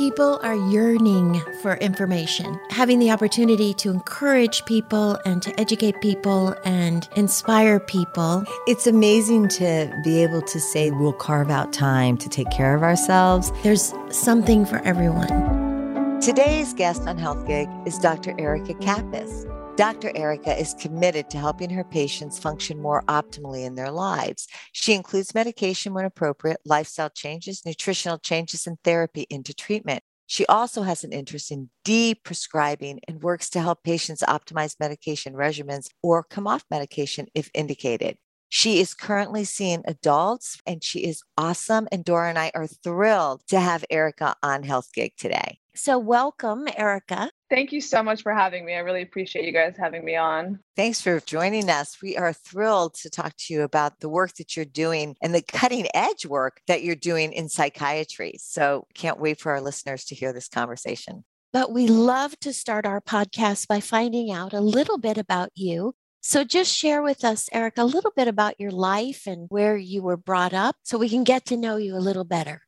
People are yearning for information. Having the opportunity to encourage people and to educate people and inspire people. It's amazing to be able to say we'll carve out time to take care of ourselves. There's something for everyone. Today's guest on Health Gig is Dr. Erika Kappes. Dr. Erika is committed to helping her patients function more optimally in their lives. She includes medication when appropriate, lifestyle changes, nutritional changes, and therapy into treatment. She also has an interest in de-prescribing and works to help patients optimize medication regimens or come off medication if indicated. She is currently seeing adults and she is awesome. And Doro and I are thrilled to have Erika on Health Gig today. So, welcome, Erika. Thank you so much for having me. I really appreciate you guys having me on. Thanks for joining us. We are thrilled to talk to you about the work that you're doing and the cutting edge work that you're doing in psychiatry. So, can't wait for our listeners to hear this conversation. But we love to start our podcast by finding out a little bit about you. So, just share with us, Eric, a little bit about your life and where you were brought up so we can get to know you a little better.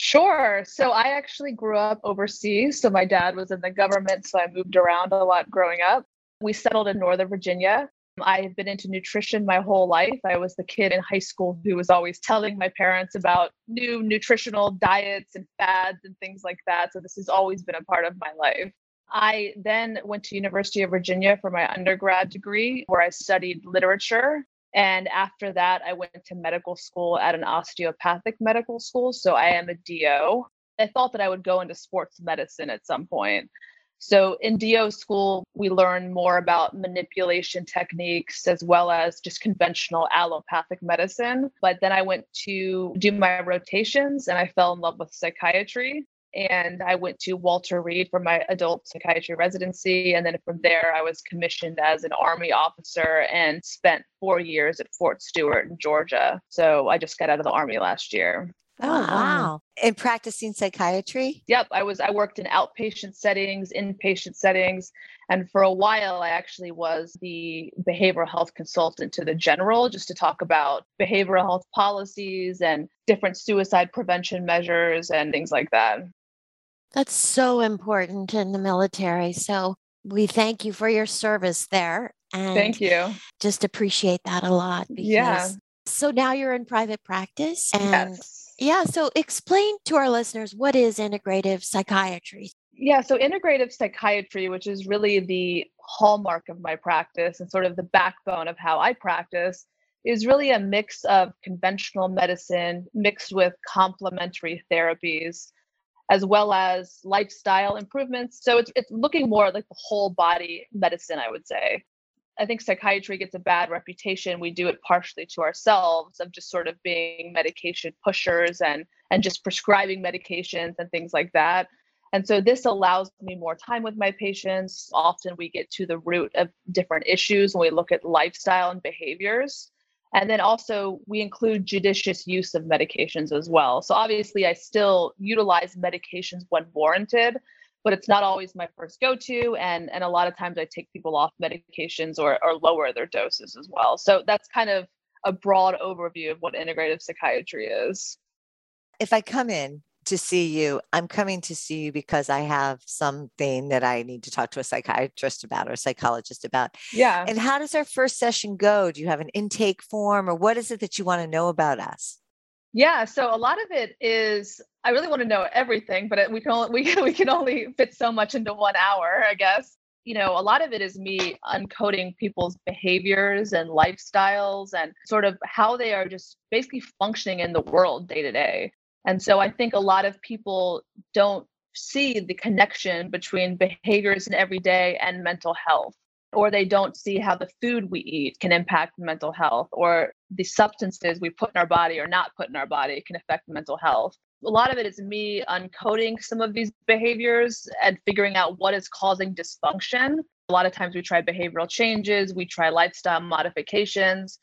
Sure. So I actually grew up overseas. So my dad was in the government. So I moved around a lot growing up. We settled in Northern Virginia. I've been into nutrition my whole life. I was the kid in high school who was always telling my parents about new nutritional diets and fads and things like that. So this has always been a part of my life. I then went to University of Virginia for my undergrad degree where I studied literature and after that, I went to medical school at an osteopathic medical school. So I am a DO. I thought that I would go into sports medicine at some point. So in DO school, we learn more about manipulation techniques as well as just conventional allopathic medicine. But then I went to do my rotations and I fell in love with psychiatry and I went to Walter Reed for my adult psychiatry residency. And then from there, I was commissioned as an Army officer and spent four years at Fort Stewart in Georgia. So I just got out of the Army last year. Oh wow. And practicing psychiatry? Yep, I was I worked in outpatient settings, inpatient settings, and for a while I actually was the behavioral health consultant to the general just to talk about behavioral health policies and different suicide prevention measures and things like that. That's so important in the military. So we thank you for your service there. And thank you. Just appreciate that a lot. Because, yeah. So now you're in private practice. And yes. yeah. So explain to our listeners what is integrative psychiatry? Yeah. So integrative psychiatry, which is really the hallmark of my practice and sort of the backbone of how I practice, is really a mix of conventional medicine mixed with complementary therapies as well as lifestyle improvements. So it's it's looking more like the whole body medicine, I would say. I think psychiatry gets a bad reputation. We do it partially to ourselves of just sort of being medication pushers and and just prescribing medications and things like that. And so this allows me more time with my patients. Often we get to the root of different issues when we look at lifestyle and behaviors. And then also, we include judicious use of medications as well. So, obviously, I still utilize medications when warranted, but it's not always my first go to. And, and a lot of times, I take people off medications or, or lower their doses as well. So, that's kind of a broad overview of what integrative psychiatry is. If I come in to see you. I'm coming to see you because I have something that I need to talk to a psychiatrist about or a psychologist about. Yeah. And how does our first session go? Do you have an intake form or what is it that you want to know about us? Yeah, so a lot of it is I really want to know everything, but we can only, we, we can only fit so much into one hour, I guess. You know, a lot of it is me uncoding people's behaviors and lifestyles and sort of how they are just basically functioning in the world day to day. And so I think a lot of people don't see the connection between behaviors in everyday and mental health, or they don't see how the food we eat can impact mental health, or the substances we put in our body or not put in our body can affect mental health. A lot of it is me uncoding some of these behaviors and figuring out what is causing dysfunction. A lot of times we try behavioral changes, we try lifestyle modifications,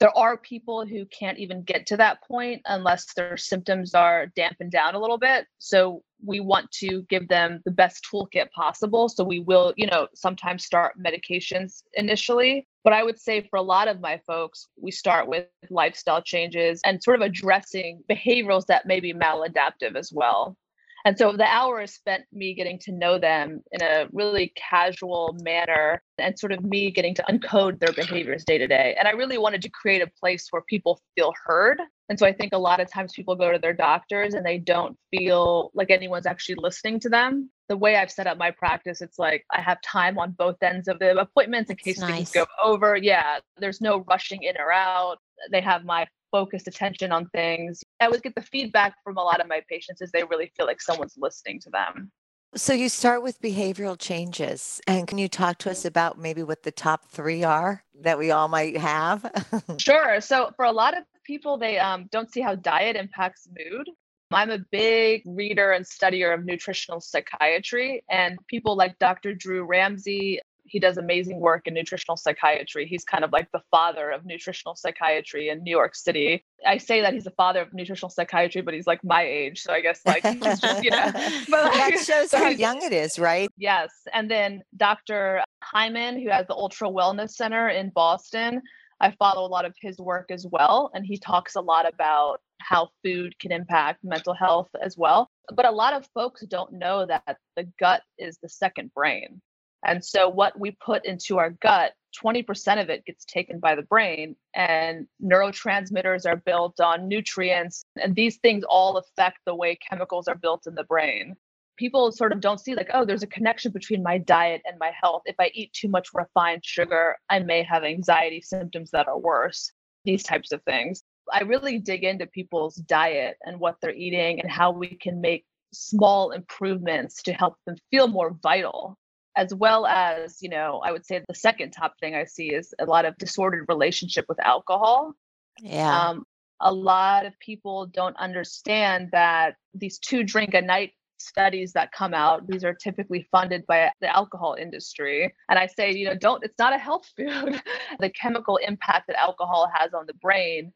there are people who can't even get to that point unless their symptoms are dampened down a little bit. So we want to give them the best toolkit possible. So we will, you know, sometimes start medications initially. But I would say for a lot of my folks, we start with lifestyle changes and sort of addressing behaviorals that may be maladaptive as well. And so the hour is spent me getting to know them in a really casual manner and sort of me getting to uncode their behaviors day to day. And I really wanted to create a place where people feel heard. And so I think a lot of times people go to their doctors and they don't feel like anyone's actually listening to them. The way I've set up my practice, it's like I have time on both ends of the appointments in case nice. things go over. Yeah, there's no rushing in or out. They have my focused attention on things. I always get the feedback from a lot of my patients is they really feel like someone's listening to them. So you start with behavioral changes. And can you talk to us about maybe what the top three are that we all might have? sure. So for a lot of people, they um, don't see how diet impacts mood. I'm a big reader and studier of nutritional psychiatry, and people like Dr. Drew Ramsey he does amazing work in nutritional psychiatry. He's kind of like the father of nutritional psychiatry in New York City. I say that he's the father of nutritional psychiatry, but he's like my age. So I guess like he's just, you know. But like, that shows so how young it is, right? Yes. And then Dr. Hyman, who has the Ultra Wellness Center in Boston. I follow a lot of his work as well. And he talks a lot about how food can impact mental health as well. But a lot of folks don't know that the gut is the second brain. And so, what we put into our gut, 20% of it gets taken by the brain, and neurotransmitters are built on nutrients. And these things all affect the way chemicals are built in the brain. People sort of don't see, like, oh, there's a connection between my diet and my health. If I eat too much refined sugar, I may have anxiety symptoms that are worse, these types of things. I really dig into people's diet and what they're eating and how we can make small improvements to help them feel more vital as well as you know i would say the second top thing i see is a lot of disordered relationship with alcohol. Yeah. Um, a lot of people don't understand that these two drink a night studies that come out these are typically funded by the alcohol industry. And i say you know don't it's not a health food. The chemical impact that alcohol has on the brain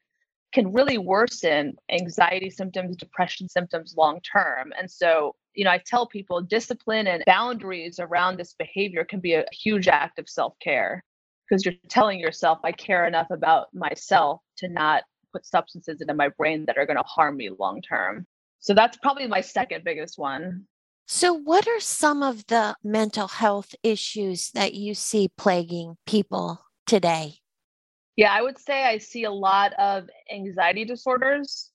can really worsen anxiety symptoms depression symptoms long term. And so you know, I tell people discipline and boundaries around this behavior can be a huge act of self care because you're telling yourself, I care enough about myself to not put substances into my brain that are going to harm me long term. So that's probably my second biggest one. So, what are some of the mental health issues that you see plaguing people today? Yeah, I would say I see a lot of anxiety disorders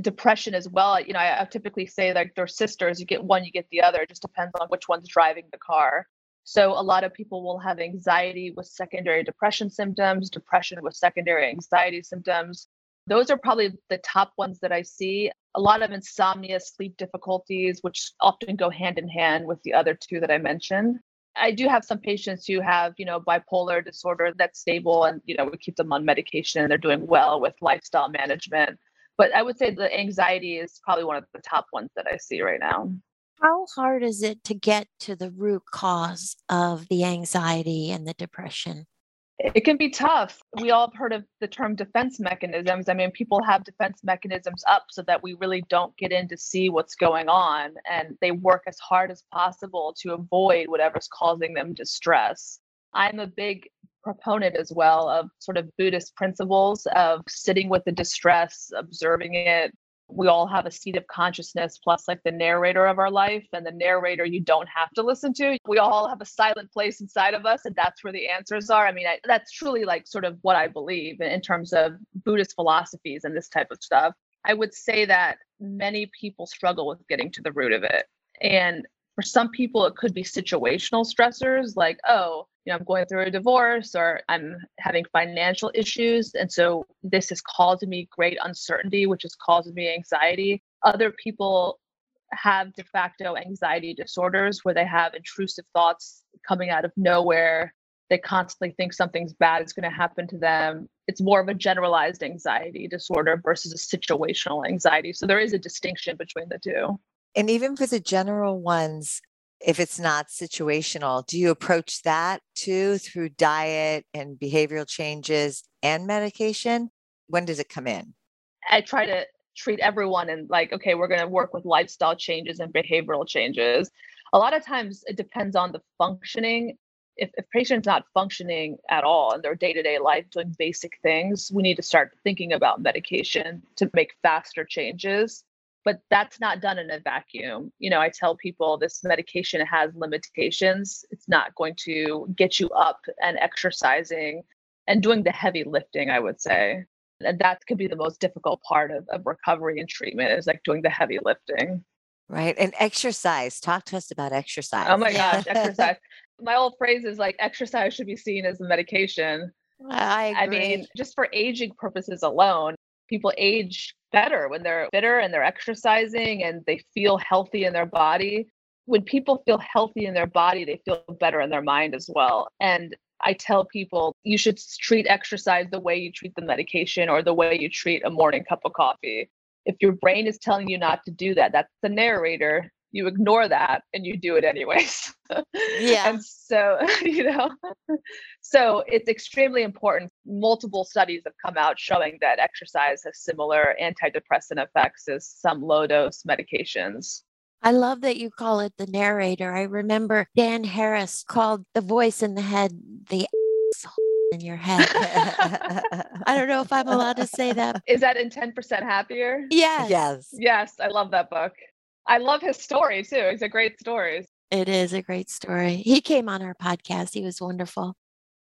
depression as well. You know, I, I typically say like they're sisters. You get one, you get the other. It just depends on which one's driving the car. So a lot of people will have anxiety with secondary depression symptoms, depression with secondary anxiety symptoms. Those are probably the top ones that I see. A lot of insomnia, sleep difficulties, which often go hand in hand with the other two that I mentioned. I do have some patients who have, you know, bipolar disorder that's stable and, you know, we keep them on medication and they're doing well with lifestyle management but I would say the anxiety is probably one of the top ones that I see right now. How hard is it to get to the root cause of the anxiety and the depression? It can be tough. We all have heard of the term defense mechanisms. I mean, people have defense mechanisms up so that we really don't get in to see what's going on. And they work as hard as possible to avoid whatever's causing them distress. I'm a big proponent as well of sort of Buddhist principles of sitting with the distress, observing it. We all have a seat of consciousness, plus like the narrator of our life, and the narrator you don't have to listen to. We all have a silent place inside of us, and that's where the answers are. I mean, I, that's truly like sort of what I believe in, in terms of Buddhist philosophies and this type of stuff. I would say that many people struggle with getting to the root of it. And for some people, it could be situational stressors like, oh, you know, I'm going through a divorce or I'm having financial issues. And so this is causing me great uncertainty, which is causing me anxiety. Other people have de facto anxiety disorders where they have intrusive thoughts coming out of nowhere. They constantly think something's bad is going to happen to them. It's more of a generalized anxiety disorder versus a situational anxiety. So there is a distinction between the two. And even for the general ones, if it's not situational, do you approach that too through diet and behavioral changes and medication? When does it come in? I try to treat everyone and like, okay, we're going to work with lifestyle changes and behavioral changes. A lot of times it depends on the functioning. If a patient's not functioning at all in their day to day life, doing basic things, we need to start thinking about medication to make faster changes but that's not done in a vacuum. You know, I tell people this medication has limitations. It's not going to get you up and exercising and doing the heavy lifting, I would say. And that could be the most difficult part of, of recovery and treatment is like doing the heavy lifting. Right. And exercise. Talk to us about exercise. Oh my gosh, exercise. My old phrase is like exercise should be seen as a medication. I, agree. I mean, just for aging purposes alone, people age better when they're fitter and they're exercising and they feel healthy in their body. When people feel healthy in their body, they feel better in their mind as well. And I tell people you should treat exercise the way you treat the medication or the way you treat a morning cup of coffee. If your brain is telling you not to do that, that's the narrator. You ignore that and you do it anyways. Yeah. and so, you know, so it's extremely important. Multiple studies have come out showing that exercise has similar antidepressant effects as some low dose medications. I love that you call it the narrator. I remember Dan Harris called the voice in the head the in your head. I don't know if I'm allowed to say that. Is that in 10% happier? Yes. yes. Yes, I love that book. I love his story too. It's a great story. It is a great story. He came on our podcast. He was wonderful.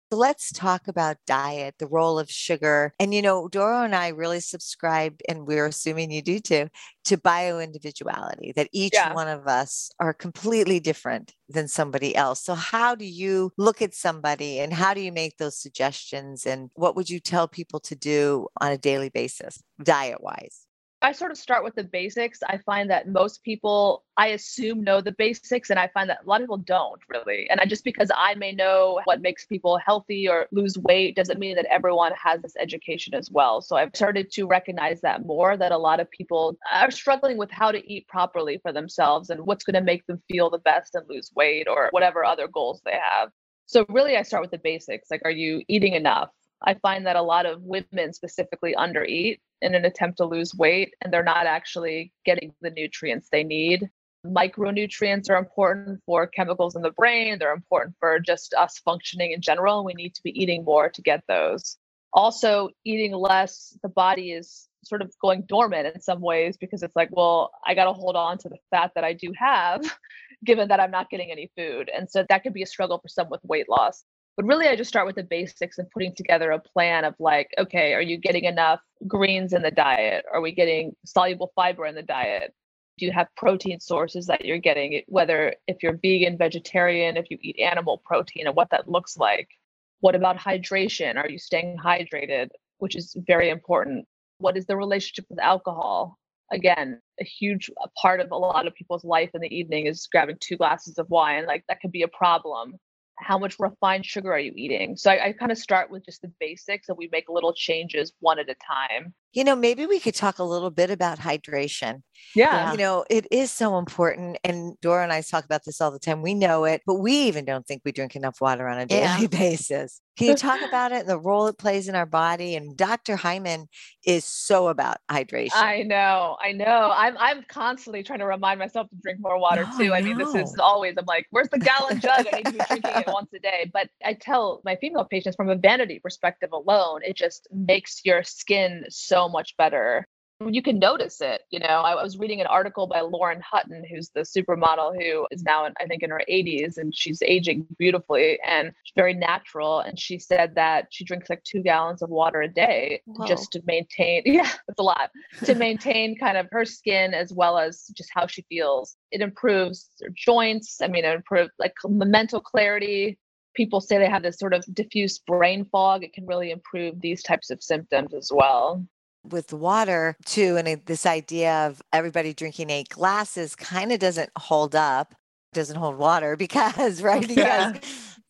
So let's talk about diet, the role of sugar. And, you know, Doro and I really subscribe, and we're assuming you do too, to bio individuality, that each Yeah. one of us are completely different than somebody else. So, how do you look at somebody and how do you make those suggestions? And what would you tell people to do on a daily basis, diet wise? I sort of start with the basics. I find that most people, I assume, know the basics, and I find that a lot of people don't really. And I, just because I may know what makes people healthy or lose weight doesn't mean that everyone has this education as well. So I've started to recognize that more that a lot of people are struggling with how to eat properly for themselves and what's going to make them feel the best and lose weight or whatever other goals they have. So really, I start with the basics. Like, are you eating enough? I find that a lot of women specifically undereat in an attempt to lose weight and they're not actually getting the nutrients they need. Micronutrients are important for chemicals in the brain, they're important for just us functioning in general. We need to be eating more to get those. Also, eating less, the body is sort of going dormant in some ways because it's like, well, I got to hold on to the fat that I do have, given that I'm not getting any food. And so that could be a struggle for some with weight loss. But really, I just start with the basics and putting together a plan of like, okay, are you getting enough greens in the diet? Are we getting soluble fiber in the diet? Do you have protein sources that you're getting, whether if you're vegan, vegetarian, if you eat animal protein, and what that looks like? What about hydration? Are you staying hydrated, which is very important? What is the relationship with alcohol? Again, a huge part of a lot of people's life in the evening is grabbing two glasses of wine. Like that could be a problem how much refined sugar are you eating? So I, I kind of start with just the basics and we make little changes one at a time. You know, maybe we could talk a little bit about hydration. Yeah. You know, it is so important. And Doro and I talk about this all the time. We know it, but we even don't think we drink enough water on a daily Yeah. basis. Can you talk about it and the role it plays in our body? And Dr. Hyman is so about hydration. I know, I know. I'm I'm constantly trying to remind myself to drink more water No, too. I I mean, this is always I'm like, where's the gallon jug? I need to be drinking it once a day. But I tell my female patients from a vanity perspective alone, it just makes your skin so much better. You can notice it. You know, I was reading an article by Lauren Hutton, who's the supermodel who is now, in, I think, in her 80s, and she's aging beautifully and very natural. And she said that she drinks like two gallons of water a day Whoa. just to maintain. Yeah, it's a lot to maintain kind of her skin as well as just how she feels. It improves her joints. I mean, it improves like mental clarity. People say they have this sort of diffuse brain fog. It can really improve these types of symptoms as well. With water too and it, this idea of everybody drinking eight glasses kind of doesn't hold up doesn't hold water because right because Yeah.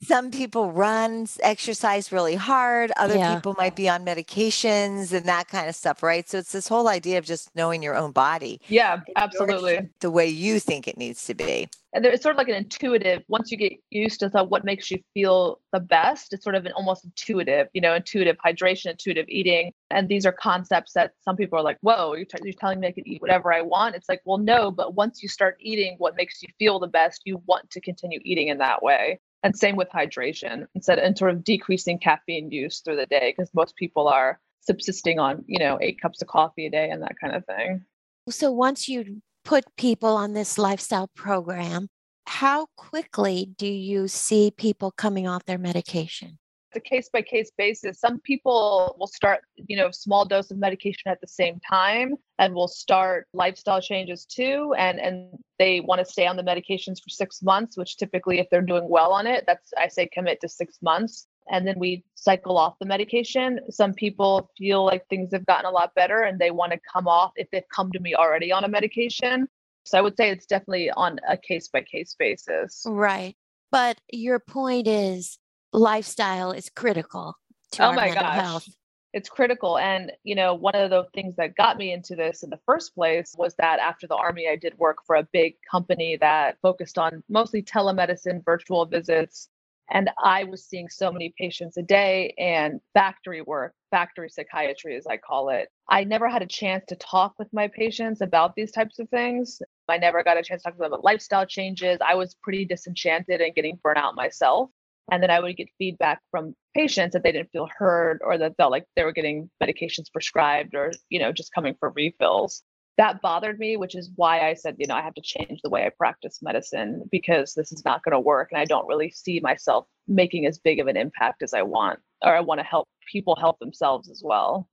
Some people run exercise really hard other Yeah. people might be on medications and that kind of stuff right? So it's this whole idea of just knowing your own body Yeah, absolutely. the way you think it needs to be. And there, it's sort of like an intuitive once you get used to the, what makes you feel the best it's sort of an almost intuitive you know intuitive hydration intuitive eating. And these are concepts that some people are like whoa you're, t- you're telling me i can eat whatever i want? It's like well no but once you start eating what makes you feel the best you want to continue eating in that way and same with hydration instead and sort of decreasing caffeine use through the day because most people are subsisting on you know eight cups of coffee a day and that kind of thing So once you put people on this lifestyle program, how quickly do you see people coming off their medication? A case by case basis. Some people will start, you know, small dose of medication at the same time and will start lifestyle changes too. And and they want to stay on the medications for six months, which typically if they're doing well on it, that's I say commit to six months. And then we cycle off the medication. Some people feel like things have gotten a lot better and they want to come off if they've come to me already on a medication. So I would say it's definitely on a case by case basis. Right. But your point is lifestyle is critical to oh our my mental gosh. health. It's critical. And, you know, one of the things that got me into this in the first place was that after the Army, I did work for a big company that focused on mostly telemedicine, virtual visits. And I was seeing so many patients a day and factory work, factory psychiatry, as I call it. I never had a chance to talk with my patients about these types of things. I never got a chance to talk to them about lifestyle changes. I was pretty disenchanted and getting burnout myself. And then I would get feedback from patients that they didn't feel heard or that felt like they were getting medications prescribed or, you know, just coming for refills. That bothered me, which is why I said, you know, I have to change the way I practice medicine because this is not going to work. And I don't really see myself making as big of an impact as I want, or I want to help people help themselves as well.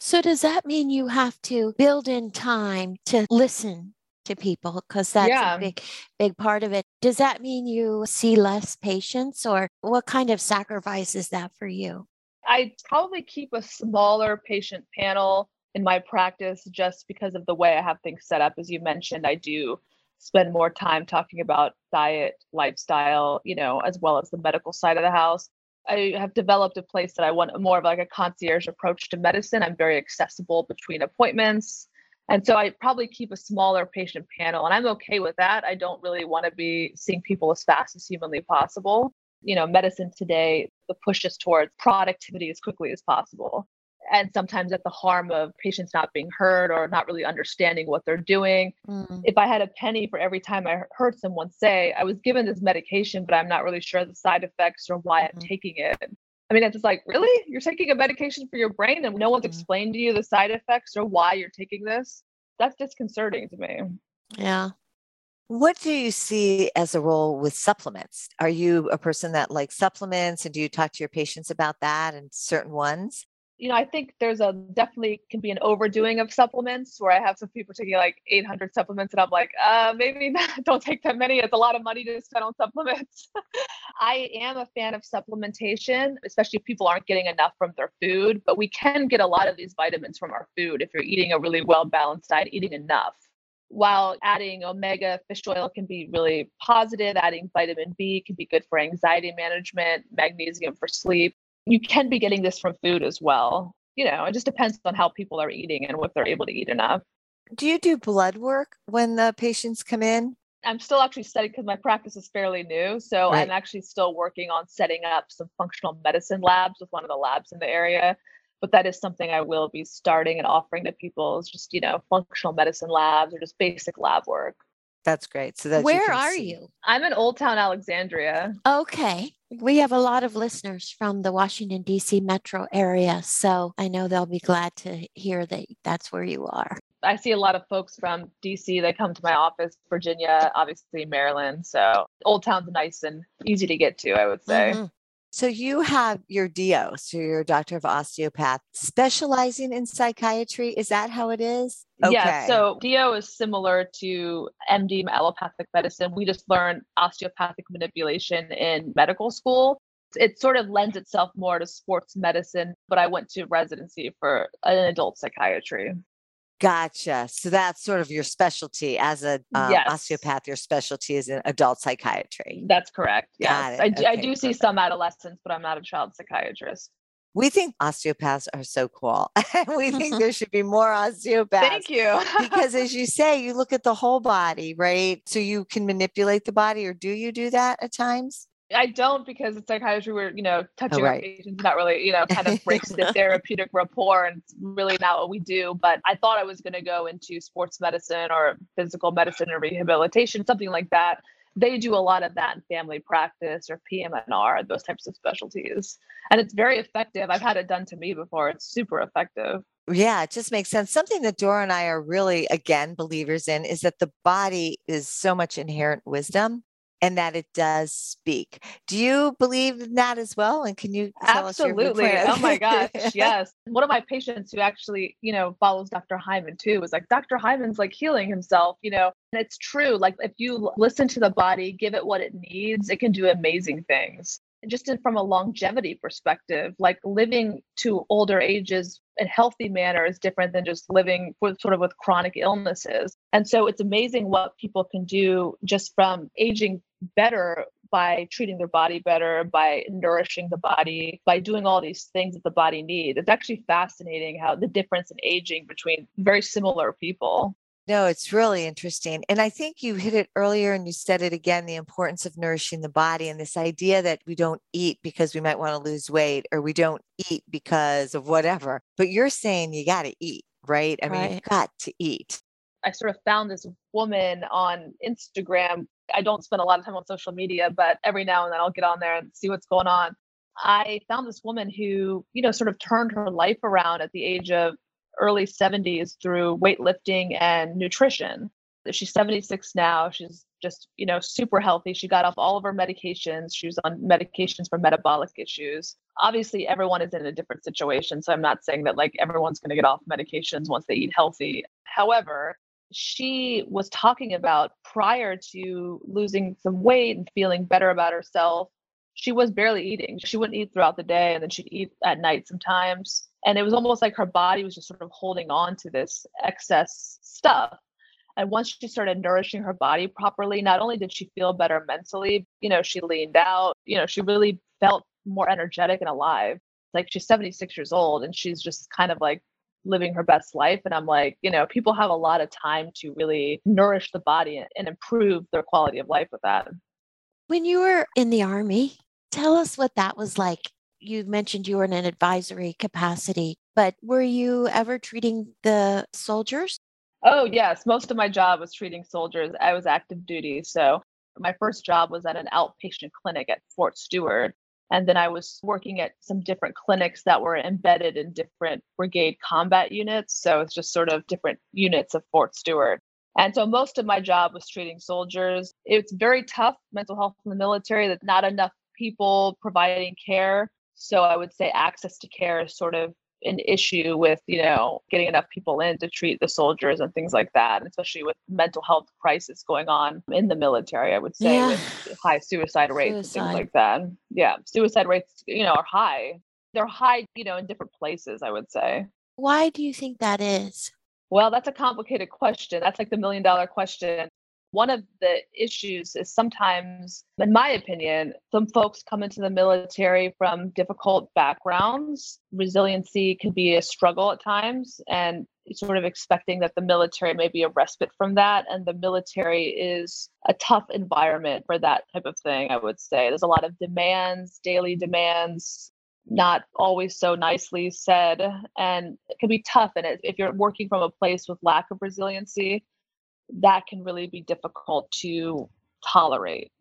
So, does that mean you have to build in time to listen to people because that's yeah. a big big part of it does that mean you see less patients or what kind of sacrifice is that for you i probably keep a smaller patient panel in my practice just because of the way i have things set up as you mentioned i do spend more time talking about diet lifestyle you know as well as the medical side of the house I have developed a place that I want more of like a concierge approach to medicine. I'm very accessible between appointments. And so I probably keep a smaller patient panel, and I'm okay with that. I don't really want to be seeing people as fast as humanly possible. You know, medicine today, the push is towards productivity as quickly as possible. And sometimes at the harm of patients not being heard or not really understanding what they're doing. Mm. If I had a penny for every time I heard someone say, I was given this medication, but I'm not really sure the side effects or why mm-hmm. I'm taking it, I mean, it's just like, really? You're taking a medication for your brain and no one's mm-hmm. explained to you the side effects or why you're taking this? That's disconcerting to me. Yeah. What do you see as a role with supplements? Are you a person that likes supplements and do you talk to your patients about that and certain ones? You know, I think there's a definitely can be an overdoing of supplements where I have some people taking like 800 supplements and I'm like, uh, maybe not, don't take that many. It's a lot of money to spend on supplements. I am a fan of supplementation, especially if people aren't getting enough from their food, but we can get a lot of these vitamins from our food if you're eating a really well balanced diet, eating enough. While adding omega fish oil can be really positive, adding vitamin B can be good for anxiety management, magnesium for sleep you can be getting this from food as well. You know, it just depends on how people are eating and what they're able to eat enough. Do you do blood work when the patients come in? I'm still actually studying because my practice is fairly new. So right. I'm actually still working on setting up some functional medicine labs with one of the labs in the area. But that is something I will be starting and offering to people is just, you know, functional medicine labs or just basic lab work. That's great. So that where are see. you? I'm in Old Town Alexandria. Okay. We have a lot of listeners from the Washington, D.C. metro area. So I know they'll be glad to hear that that's where you are. I see a lot of folks from DC that come to my office, Virginia, obviously Maryland. So Old Town's nice and easy to get to, I would say. Mm-hmm. So you have your DO, so you're doctor of osteopath, specializing in psychiatry. Is that how it is? Okay. Yeah. So DO is similar to MD allopathic medicine. We just learn osteopathic manipulation in medical school. It sort of lends itself more to sports medicine, but I went to residency for an adult psychiatry. Gotcha. So that's sort of your specialty as a um, yes. osteopath. Your specialty is in adult psychiatry. That's correct. Yes, I, okay, I, do see some adolescents, but I'm not a child psychiatrist. We think osteopaths are so cool. we think there should be more osteopaths. Thank you. because as you say, you look at the whole body, right? So you can manipulate the body, or do you do that at times? I don't because it's psychiatry where, you know, touching oh, right. patients not really, you know, kind of breaks the therapeutic rapport and it's really not what we do. But I thought I was going to go into sports medicine or physical medicine or rehabilitation, something like that. They do a lot of that in family practice or PM&R, those types of specialties. And it's very effective. I've had it done to me before. It's super effective. Yeah, it just makes sense. Something that Doro and I are really, again, believers in is that the body is so much inherent wisdom and that it does speak. Do you believe in that as well? And can you tell Absolutely. oh my gosh. yes. One of my patients who actually, you know, follows Dr. Hyman too was like, Dr. Hyman's like healing himself, you know, and it's true. Like if you listen to the body, give it what it needs, it can do amazing things just from a longevity perspective, like living to older ages in healthy manner is different than just living with sort of with chronic illnesses. And so it's amazing what people can do just from aging better by treating their body better, by nourishing the body, by doing all these things that the body needs. It's actually fascinating how the difference in aging between very similar people. No, it's really interesting. And I think you hit it earlier and you said it again the importance of nourishing the body and this idea that we don't eat because we might want to lose weight or we don't eat because of whatever. But you're saying you got to eat, right? I mean, you've got to eat. I sort of found this woman on Instagram. I don't spend a lot of time on social media, but every now and then I'll get on there and see what's going on. I found this woman who, you know, sort of turned her life around at the age of early 70s through weightlifting and nutrition. She's 76 now. She's just, you know, super healthy. She got off all of her medications. She was on medications for metabolic issues. Obviously, everyone is in a different situation. So I'm not saying that like everyone's going to get off medications once they eat healthy. However, she was talking about prior to losing some weight and feeling better about herself, she was barely eating. She wouldn't eat throughout the day and then she'd eat at night sometimes and it was almost like her body was just sort of holding on to this excess stuff. And once she started nourishing her body properly not only did she feel better mentally you know she leaned out you know she really felt more energetic and alive. Like she's 76 years old and she's just kind of like living her best life. And i'm like you know people have a lot of time to really nourish the body and improve their quality of life with that. When you were in the army tell us what that was like you mentioned you were in an advisory capacity, but were you ever treating the soldiers? Oh, yes. Most of my job was treating soldiers. I was active duty. So my first job was at an outpatient clinic at Fort Stewart. And then I was working at some different clinics that were embedded in different brigade combat units. So it's just sort of different units of Fort Stewart. And so most of my job was treating soldiers. It's very tough mental health in the military that not enough people providing care so I would say access to care is sort of an issue with, you know, getting enough people in to treat the soldiers and things like that, especially with mental health crisis going on in the military, I would say yeah. with high suicide rates suicide. and things like that. Yeah, suicide rates, you know, are high. They're high, you know, in different places, I would say. Why do you think that is? Well, that's a complicated question. That's like the million dollar question. One of the issues is sometimes, in my opinion, some folks come into the military from difficult backgrounds. Resiliency can be a struggle at times, and sort of expecting that the military may be a respite from that. And the military is a tough environment for that type of thing, I would say. There's a lot of demands, daily demands, not always so nicely said and it can be tough and if you're working from a place with lack of resiliency that can really be difficult to tolerate.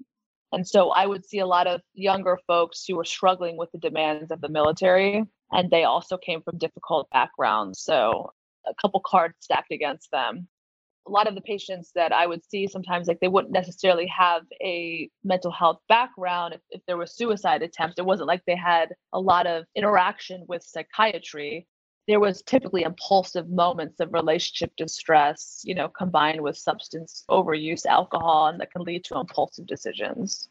And so I would see a lot of younger folks who were struggling with the demands of the military, and they also came from difficult backgrounds. So a couple cards stacked against them. A lot of the patients that I would see sometimes, like they wouldn't necessarily have a mental health background. If, if there was suicide attempts, it wasn't like they had a lot of interaction with psychiatry there was typically impulsive moments of relationship distress, you know, combined with substance overuse, alcohol, and that can lead to impulsive decisions.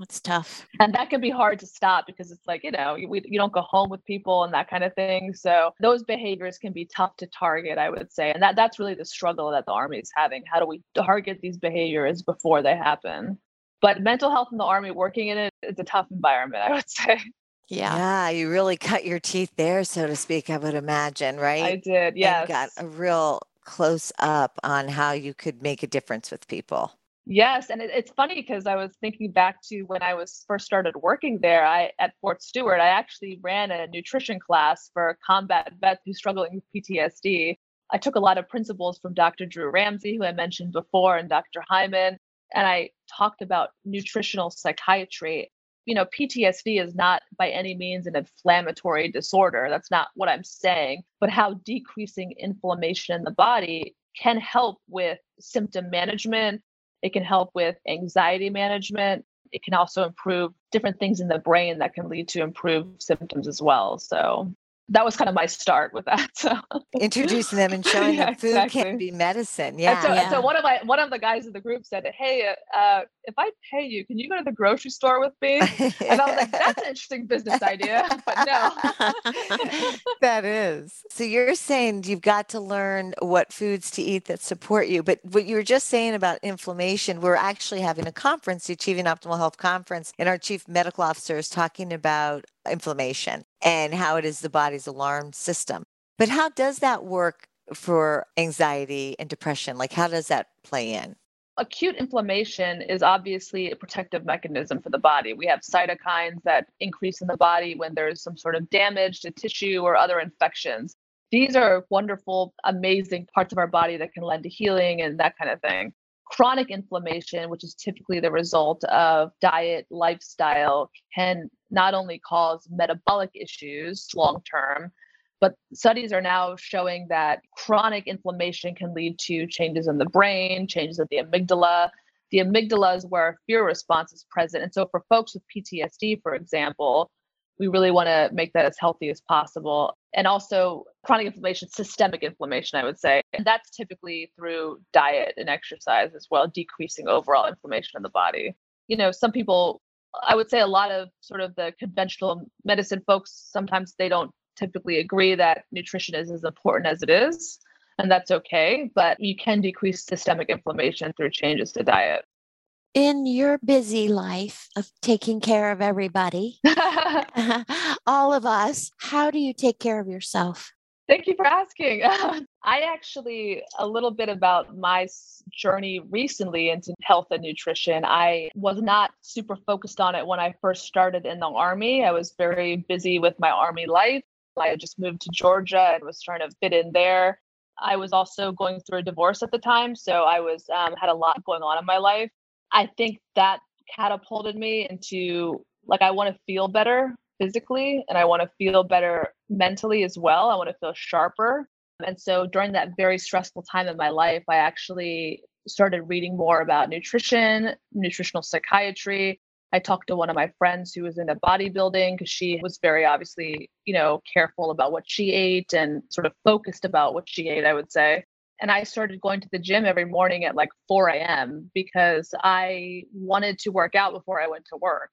That's tough. And that can be hard to stop because it's like, you know, you, you don't go home with people and that kind of thing. So those behaviors can be tough to target, I would say. And that, that's really the struggle that the Army is having. How do we target these behaviors before they happen? But mental health in the Army, working in it, it's a tough environment, I would say. Yeah. Yeah, you really cut your teeth there, so to speak, I would imagine, right? I did, Yeah. Got a real close up on how you could make a difference with people. Yes, and it, it's funny because I was thinking back to when I was first started working there. I at Fort Stewart, I actually ran a nutrition class for combat vets who's struggling with PTSD. I took a lot of principles from Dr. Drew Ramsey, who I mentioned before, and Dr. Hyman, and I talked about nutritional psychiatry you know, PTSD is not by any means an inflammatory disorder. That's not what I'm saying, but how decreasing inflammation in the body can help with symptom management. It can help with anxiety management. It can also improve different things in the brain that can lead to improved symptoms as well. So that was kind of my start with that. So introducing them and showing yeah, that food exactly. can be medicine. Yeah. so, yeah. so one of my one of the guys in the group said, "Hey, uh, if I pay you, can you go to the grocery store with me?" And I was like, "That's an interesting business idea," but no. that is. So you're saying you've got to learn what foods to eat that support you. But what you were just saying about inflammation, we're actually having a conference, the Achieving Optimal Health conference, and our chief medical officer is talking about inflammation and how it is the body's alarm system. But how does that work for anxiety and depression? Like, how does that play in? Acute inflammation is obviously a protective mechanism for the body. We have cytokines that increase in the body when there's some sort of damage to tissue or other infections. These are wonderful, amazing parts of our body that can lend to healing and that kind of thing. Chronic inflammation, which is typically the result of diet, lifestyle, can not only cause metabolic issues long term, but studies are now showing that chronic inflammation can lead to changes in the brain, changes at the amygdala. The amygdala is where fear response is present. And so, for folks with PTSD, for example, we really want to make that as healthy as possible. And also, chronic inflammation, systemic inflammation, I would say. And that's typically through diet and exercise as well, decreasing overall inflammation in the body. You know, some people, I would say a lot of sort of the conventional medicine folks, sometimes they don't typically agree that nutrition is as important as it is. And that's okay. But you can decrease systemic inflammation through changes to diet in your busy life of taking care of everybody, all of us, how do you take care of yourself? Thank you for asking. I actually, a little bit about my journey recently into health and nutrition. I was not super focused on it when I first started in the Army. I was very busy with my Army life. I had just moved to Georgia and was trying to fit in there. I was also going through a divorce at the time, so I was um, had a lot going on in my life. I think that catapulted me into like I want to feel better physically and I want to feel better mentally as well. I want to feel sharper. And so during that very stressful time in my life, I actually started reading more about nutrition, nutritional psychiatry. I talked to one of my friends who was into bodybuilding because she was very obviously, you know, careful about what she ate and sort of focused about what she ate, I would say. And I started going to the gym every morning at like 4 a.m. because I wanted to work out before I went to work.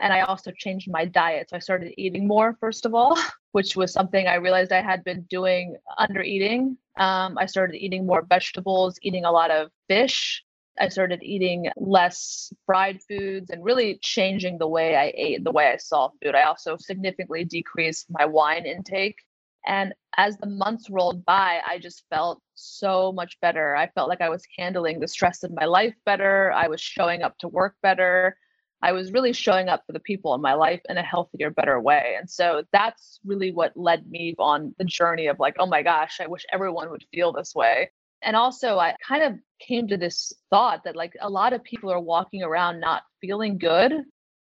And I also changed my diet. So I started eating more, first of all, which was something I realized I had been doing under eating. Um, I started eating more vegetables, eating a lot of fish. I started eating less fried foods and really changing the way I ate, the way I saw food. I also significantly decreased my wine intake. And as the months rolled by, I just felt so much better. I felt like I was handling the stress in my life better. I was showing up to work better. I was really showing up for the people in my life in a healthier, better way. And so that's really what led me on the journey of like, oh my gosh, I wish everyone would feel this way. And also, I kind of came to this thought that like a lot of people are walking around not feeling good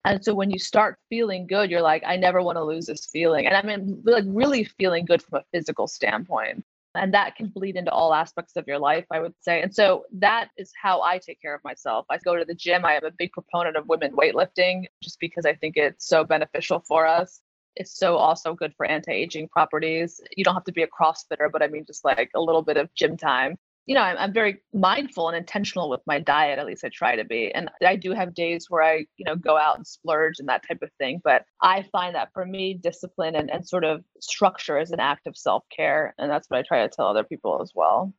and so when you start feeling good, you're like, I never want to lose this feeling. And I mean, like really feeling good from a physical standpoint. And that can bleed into all aspects of your life, I would say. And so that is how I take care of myself. I go to the gym. I am a big proponent of women weightlifting just because I think it's so beneficial for us. It's so also good for anti aging properties. You don't have to be a CrossFitter, but I mean, just like a little bit of gym time you know, I'm, I'm very mindful and intentional with my diet. At least I try to be. And I do have days where I, you know, go out and splurge and that type of thing. But I find that for me, discipline and, and sort of structure is an act of self care. And that's what I try to tell other people as well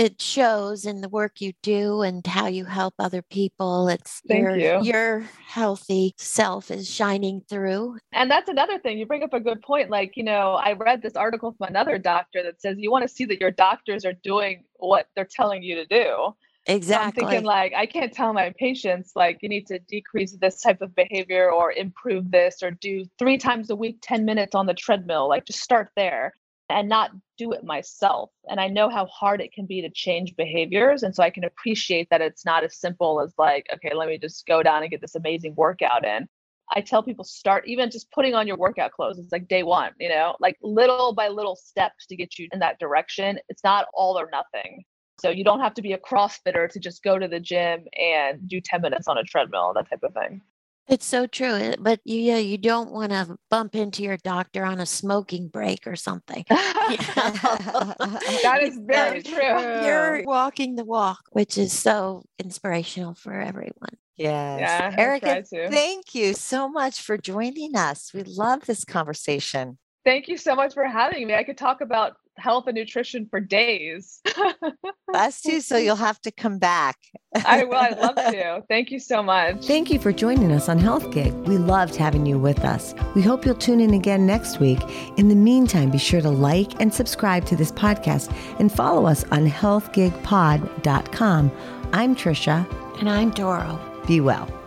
it shows in the work you do and how you help other people. It's Thank your, you. your healthy self is shining through. And that's another thing. You bring up a good point. Like, you know, I read this article from another doctor that says you want to see that your doctors are doing what they're telling you to do. Exactly. So I'm thinking like I can't tell my patients like you need to decrease this type of behavior or improve this or do three times a week 10 minutes on the treadmill. Like just start there and not do it myself. And I know how hard it can be to change behaviors. And so I can appreciate that it's not as simple as like, okay, let me just go down and get this amazing workout in. I tell people start even just putting on your workout clothes. It's like day one, you know, like little by little steps to get you in that direction. It's not all or nothing. So you don't have to be a CrossFitter to just go to the gym and do 10 minutes on a treadmill, that type of thing. It's so true. Eh, but you, yeah, you don't want to bump into your doctor on a smoking break or something. that is very true. You're walking the walk, which is so inspirational for everyone. Yes. Yeah, Erika, thank you so much for joining us. We love this conversation. Thank you so much for having me. I could talk about health and nutrition for days. Us too. So you'll have to come back. I will. I'd love to. Thank you so much. Thank you for joining us on Health Gig. We loved having you with us. We hope you'll tune in again next week. In the meantime, be sure to like and subscribe to this podcast and follow us on healthgigpod.com. I'm Tricia. And I'm Doro. Be well.